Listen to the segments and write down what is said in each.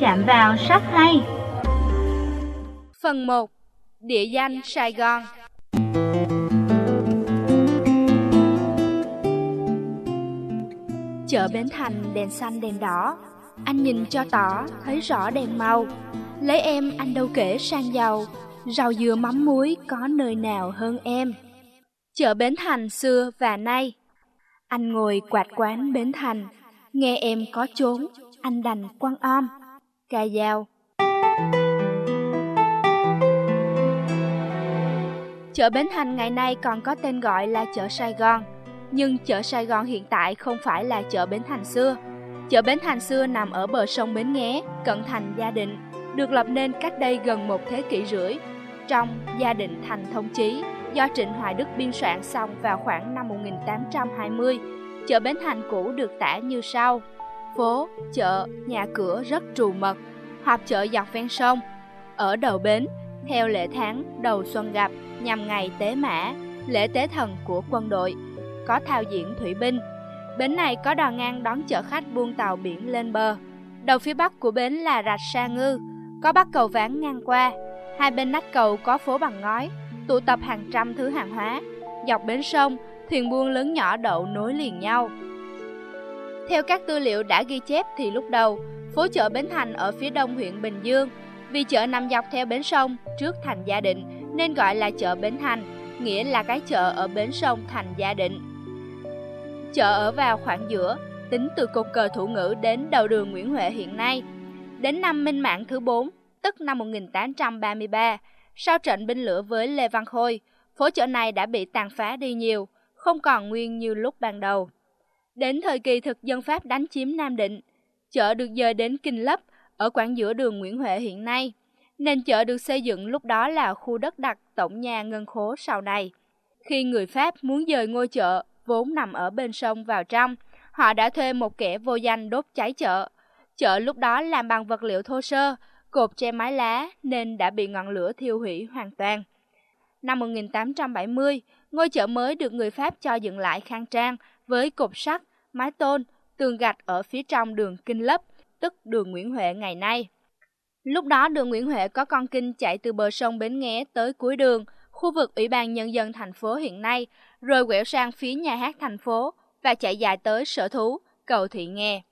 chạm vào sách hay. Phần 1. Địa danh Sài Gòn. Chợ Bến Thành đèn xanh đèn đỏ. Anh nhìn cho tỏ, thấy rõ đèn màu. Lấy em, anh đâu kể sang giàu. Rau dừa mắm muối có nơi nào hơn em? Chợ Bến Thành xưa và nay. Anh ngồi quạt quán Bến Thành. Nghe em có trốn Anh đành quăng om Ca dao. Chợ Bến Thành ngày nay còn có tên gọi là chợ Sài Gòn Nhưng chợ Sài Gòn hiện tại không phải là chợ Bến Thành xưa. Chợ Bến Thành xưa nằm ở bờ sông Bến Nghé, cận thành Gia Định Được lập nên cách đây gần một thế kỷ rưỡi Trong Gia Định Thành Thông Chí do Trịnh Hoài Đức biên soạn xong vào khoảng năm 1820 Chợ Bến Thành cũ được tả như sau. Phố, chợ, nhà cửa rất trù mật hoặc chợ dọc ven sông Ở đầu bến, theo lễ tháng đầu xuân gặp nhằm ngày tế mã, lễ tế thần của quân đội, có thao diễn thủy binh. Bến này có đò ngang đón chở khách buôn tàu biển lên bờ. Đầu phía bắc của bến là rạch Sa Ngư, có bắc cầu ván ngang qua. Hai bên nách cầu có phố bằng ngói, tụ tập hàng trăm thứ hàng hóa. Dọc bến sông, thuyền buôn lớn nhỏ đậu nối liền nhau. Theo các tư liệu đã ghi chép thì lúc đầu, phố chợ Bến Thành ở phía đông huyện Bình Dương, vì chợ nằm dọc theo bến sông trước thành Gia Định nên gọi là chợ Bến Thành, nghĩa là cái chợ ở bến sông thành Gia Định. Chợ ở vào khoảng giữa, tính từ cột cờ thủ ngữ đến đầu đường Nguyễn Huệ hiện nay. Đến năm Minh Mạng thứ 4, tức năm 1833, sau trận binh lửa với Lê Văn Khôi, phố chợ này đã bị tàn phá đi nhiều, không còn nguyên như lúc ban đầu. Đến thời kỳ thực dân Pháp đánh chiếm Nam Định, chợ được dời đến Kinh Lấp, ở quảng giữa đường Nguyễn Huệ hiện nay. nên chợ được xây dựng lúc đó là khu đất đặt tổng nhà ngân khố sau này. Khi người Pháp muốn dời ngôi chợ vốn nằm ở bên sông vào trong, họ đã thuê một kẻ vô danh đốt cháy chợ. Chợ lúc đó làm bằng vật liệu thô sơ, cột che mái lá nên đã bị ngọn lửa thiêu hủy hoàn toàn. Năm 1870, ngôi chợ mới được người Pháp cho dựng lại khang trang với cột sắt, mái tôn, tường gạch ở phía trong đường Kinh Lấp, tức đường Nguyễn Huệ ngày nay. Lúc đó đường Nguyễn Huệ có con kinh chạy từ bờ sông Bến Nghé tới cuối đường, khu vực Ủy ban Nhân dân thành phố hiện nay, rồi quẹo sang phía nhà hát thành phố và chạy dài tới sở thú, cầu Thị Nghè.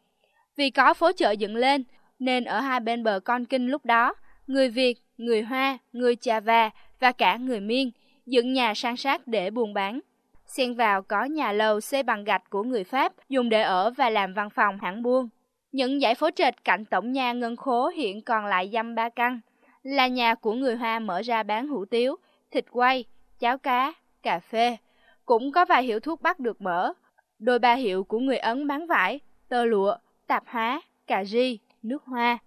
Vì có phố chợ dựng lên, nên ở hai bên bờ con kinh lúc đó, người Việt, người Hoa, người Chava và cả người Miên dựng nhà sang sát để buôn bán. Xen vào có nhà lầu xây bằng gạch của người Pháp dùng để ở và làm văn phòng hãng buôn. Những dãy phố trệt cạnh tổng nhà ngân khố hiện còn lại dăm ba căn, là nhà của người Hoa mở ra bán hủ tiếu, thịt quay, cháo cá, cà phê. Cũng có vài hiệu thuốc bắc được mở. Đôi ba hiệu của người Ấn bán vải, tơ lụa, tạp hóa, cà ri, nước hoa.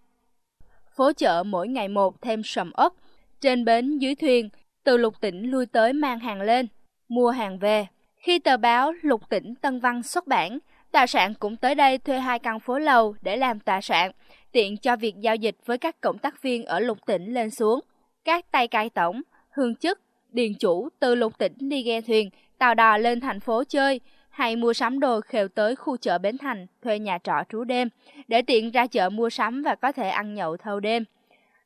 Phố chợ mỗi ngày một thêm sầm ớt. Trên bến dưới thuyền, từ lục tỉnh lui tới mang hàng lên, mua hàng về. Khi tờ báo Lục tỉnh Tân Văn xuất bản, Tòa soạn cũng tới đây thuê hai căn phố lầu để làm tòa soạn, tiện cho việc giao dịch với các cộng tác viên ở lục tỉnh lên xuống. Các tay cai tổng, hương chức, điền chủ từ lục tỉnh đi ghe thuyền, tàu đò lên thành phố chơi, hay mua sắm đồ khều tới khu chợ Bến Thành, thuê nhà trọ trú đêm, để tiện ra chợ mua sắm và có thể ăn nhậu thâu đêm.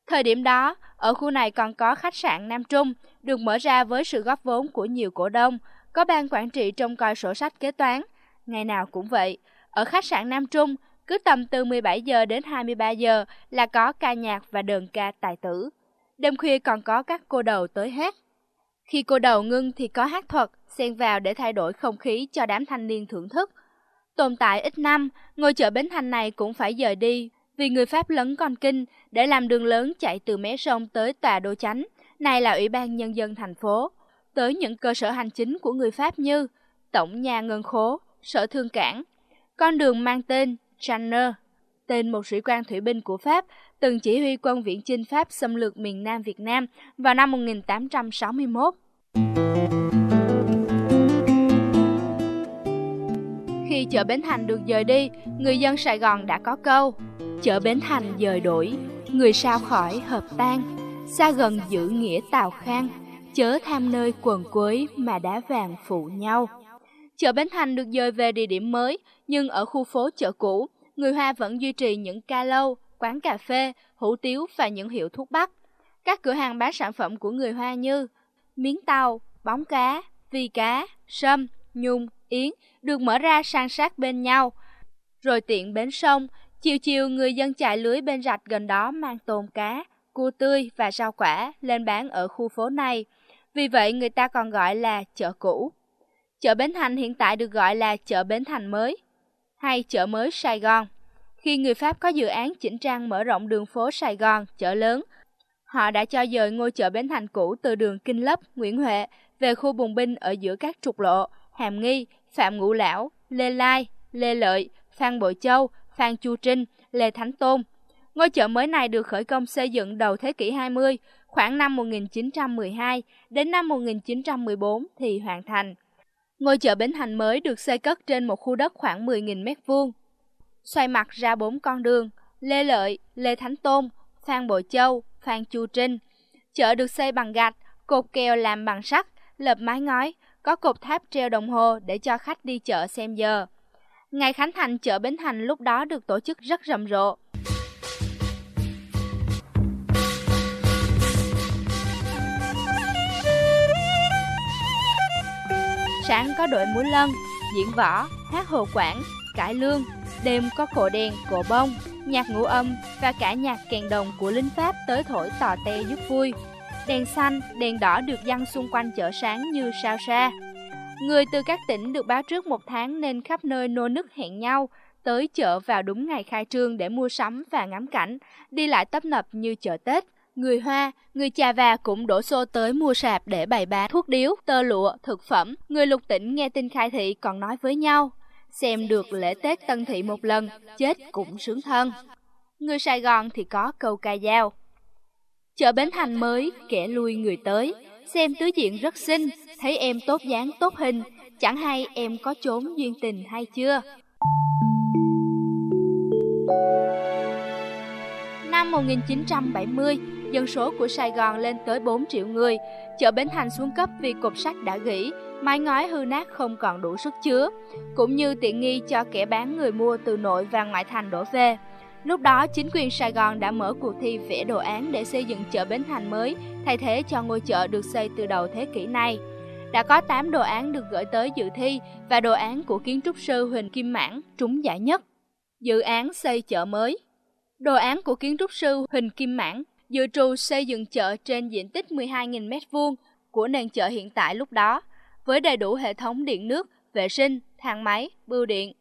Thời điểm đó, ở khu này còn có khách sạn Nam Trung, được mở ra với sự góp vốn của nhiều cổ đông, có ban quản trị trông coi sổ sách kế toán, ngày nào cũng vậy. Ở khách sạn Nam Trung, cứ tầm từ 17 giờ đến 23 giờ là có ca nhạc và đờn ca tài tử. Đêm khuya còn có các cô đầu tới hát. Khi cô đầu ngưng thì có hát thuật, xen vào để thay đổi không khí cho đám thanh niên thưởng thức. Tồn tại ít năm, ngôi chợ Bến Thành này cũng phải dời đi vì người Pháp lấn con kinh để làm đường lớn chạy từ mé sông tới tòa đô chánh, này là Ủy ban Nhân dân thành phố, tới những cơ sở hành chính của người Pháp như Tổng nhà ngân khố, sở thương cảng. Con đường mang tên Channer, tên một sĩ quan thủy binh của Pháp, từng chỉ huy quân viễn chinh Pháp xâm lược miền Nam Việt Nam vào năm 1861. Khi chợ Bến Thành được dời đi, người dân Sài Gòn đã có câu Chợ Bến Thành dời đổi, người sao khỏi hợp tan, xa gần giữ nghĩa tào khang, chớ tham nơi quần quấy mà đá vàng phụ nhau. Chợ Bến Thành được dời về địa điểm mới, nhưng ở khu phố chợ cũ, người Hoa vẫn duy trì những ca lâu, quán cà phê, hủ tiếu và những hiệu thuốc bắc. Các cửa hàng bán sản phẩm của người Hoa như miếng tàu, bóng cá, vi cá, sâm, nhung, yến được mở ra san sát bên nhau. Rồi tiện bến sông, chiều chiều người dân chạy lưới bên rạch gần đó mang tôm cá, cua tươi và rau quả lên bán ở khu phố này. Vì vậy người ta còn gọi là chợ cũ. Chợ Bến Thành hiện tại được gọi là chợ Bến Thành mới hay chợ mới Sài Gòn. Khi người Pháp có dự án chỉnh trang mở rộng đường phố Sài Gòn, chợ lớn, họ đã cho dời ngôi chợ Bến Thành cũ từ đường Kinh Lấp, Nguyễn Huệ về khu bùng binh ở giữa các trục lộ Hàm Nghi, Phạm Ngũ Lão, Lê Lai, Lê Lợi, Phan Bội Châu, Phan Chu Trinh, Lê Thánh Tôn. Ngôi chợ mới này được khởi công xây dựng đầu thế kỷ 20, khoảng năm 1912 đến năm 1914 thì hoàn thành. Ngôi chợ Bến Thành mới được xây cất trên một khu đất khoảng 10.000 mét vuông. Xoay mặt ra bốn con đường, Lê Lợi, Lê Thánh Tôn, Phan Bội Châu, Phan Chu Trinh. Chợ được xây bằng gạch, cột kèo làm bằng sắt, lợp mái ngói, có cột tháp treo đồng hồ để cho khách đi chợ xem giờ. Ngày Khánh Thành chợ Bến Thành lúc đó được tổ chức rất rầm rộ. Sáng có đội múa lân, diễn võ, hát hồ quảng, cải lương, đêm có cổ đèn, cổ bông, nhạc ngũ âm và cả nhạc kèn đồng của lính Pháp tới thổi tò te giúp vui. Đèn xanh, đèn đỏ được dăng xung quanh chợ sáng như sao xa. Người từ các tỉnh được báo trước một tháng nên khắp nơi nô nức hẹn nhau, tới chợ vào đúng ngày khai trương để mua sắm và ngắm cảnh, đi lại tấp nập như chợ Tết. Người Hoa, người Chà Và cũng đổ xô tới mua sạp để bày bán thuốc điếu, tơ lụa, thực phẩm. Người lục tỉnh nghe tin khai thị còn nói với nhau, xem được lễ Tết Tân Thị một lần, chết cũng sướng thân. Người Sài Gòn thì có câu ca dao. Chợ Bến Thành mới, kẻ lui người tới, xem tứ diện rất xinh, thấy em tốt dáng tốt hình, chẳng hay em có trốn duyên tình hay chưa. Năm 1970, dân số của Sài Gòn lên tới 4 triệu người, chợ Bến Thành xuống cấp vì cột sắt đã gỉ, mái ngói hư nát không còn đủ sức chứa, cũng như tiện nghi cho kẻ bán người mua từ nội và ngoại thành đổ về. Lúc đó, chính quyền Sài Gòn đã mở cuộc thi vẽ đồ án để xây dựng chợ Bến Thành mới, thay thế cho ngôi chợ được xây từ đầu thế kỷ này. Đã có 8 đồ án được gửi tới dự thi và đồ án của kiến trúc sư Huỳnh Kim Mãn trúng giải nhất. Dự án xây chợ mới Đồ án của kiến trúc sư Huỳnh Kim Mãn dự trù xây dựng chợ trên diện tích 12.000 m2 của nền chợ hiện tại lúc đó, với đầy đủ hệ thống điện nước, vệ sinh, thang máy, bưu điện.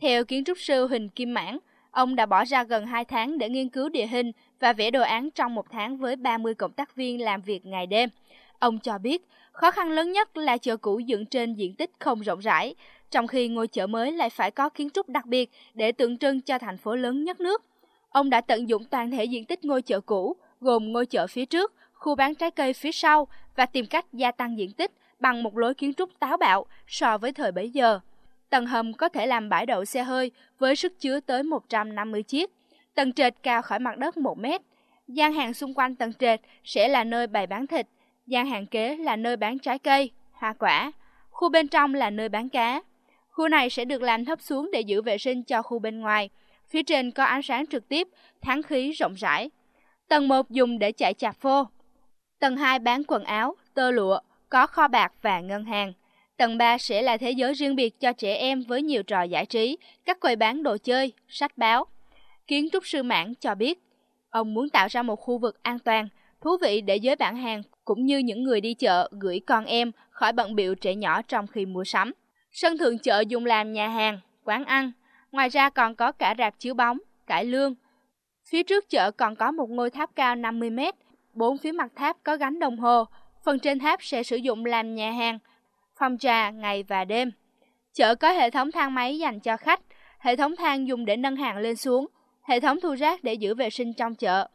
Theo kiến trúc sư Huỳnh Kim Mãn, ông đã bỏ ra gần 2 tháng để nghiên cứu địa hình và vẽ đồ án trong một tháng với 30 cộng tác viên làm việc ngày đêm. Ông cho biết, khó khăn lớn nhất là chợ cũ dựng trên diện tích không rộng rãi, trong khi ngôi chợ mới lại phải có kiến trúc đặc biệt để tượng trưng cho thành phố lớn nhất nước. Ông đã tận dụng toàn thể diện tích ngôi chợ cũ, gồm ngôi chợ phía trước, khu bán trái cây phía sau và tìm cách gia tăng diện tích bằng một lối kiến trúc táo bạo so với thời bấy giờ. Tầng hầm có thể làm bãi đậu xe hơi với sức chứa tới 150 chiếc. Tầng trệt cao khỏi mặt đất 1 mét. Gian hàng xung quanh tầng trệt sẽ là nơi bày bán thịt. Gian hàng kế là nơi bán trái cây, hoa quả. Khu bên trong là nơi bán cá. Khu này sẽ được làm thấp xuống để giữ vệ sinh cho khu bên ngoài. Phía trên có ánh sáng trực tiếp, thoáng khí rộng rãi. Tầng 1 dùng để chạy chạp phô. Tầng 2 bán quần áo, tơ lụa, có kho bạc và ngân hàng. Tầng 3 sẽ là thế giới riêng biệt cho trẻ em với nhiều trò giải trí, các quầy bán đồ chơi, sách báo. Kiến trúc sư Mãn cho biết, ông muốn tạo ra một khu vực an toàn, thú vị để giới bản hàng cũng như những người đi chợ gửi con em khỏi bận biệu trẻ nhỏ trong khi mua sắm. Sân thượng chợ dùng làm nhà hàng, quán ăn, ngoài ra còn có cả rạp chiếu bóng, cải lương. Phía trước chợ còn có một ngôi tháp cao 50 mét, bốn phía mặt tháp có gắn đồng hồ, phần trên tháp sẽ sử dụng làm nhà hàng, phòng trà ngày và đêm. Chợ có hệ thống thang máy dành cho khách, hệ thống thang dùng để nâng hàng lên xuống, hệ thống thu rác để giữ vệ sinh trong chợ.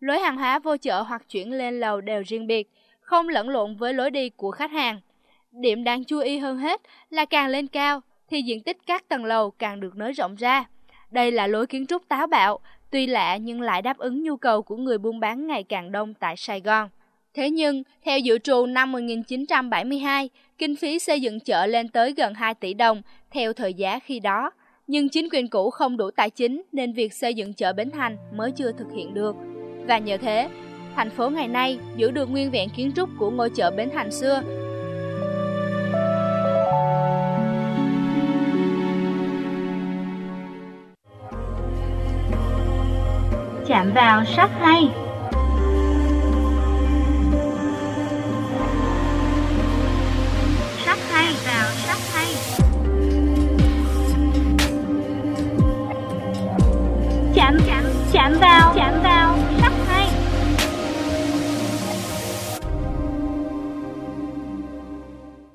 Lối hàng hóa vô chợ hoặc chuyển lên lầu đều riêng biệt, không lẫn lộn với lối đi của khách hàng. Điểm đáng chú ý hơn hết là càng lên cao thì diện tích các tầng lầu càng được nới rộng ra. Đây là lối kiến trúc táo bạo, tuy lạ nhưng lại đáp ứng nhu cầu của người buôn bán ngày càng đông tại Sài Gòn. Thế nhưng, theo dự trù năm 1972, kinh phí xây dựng chợ lên tới gần 2 tỷ đồng theo thời giá khi đó. Nhưng chính quyền cũ không đủ tài chính nên việc xây dựng chợ Bến Thành mới chưa thực hiện được. Và nhờ thế, thành phố ngày nay giữ được nguyên vẹn kiến trúc của ngôi chợ Bến Thành xưa. Chạm vào sách hay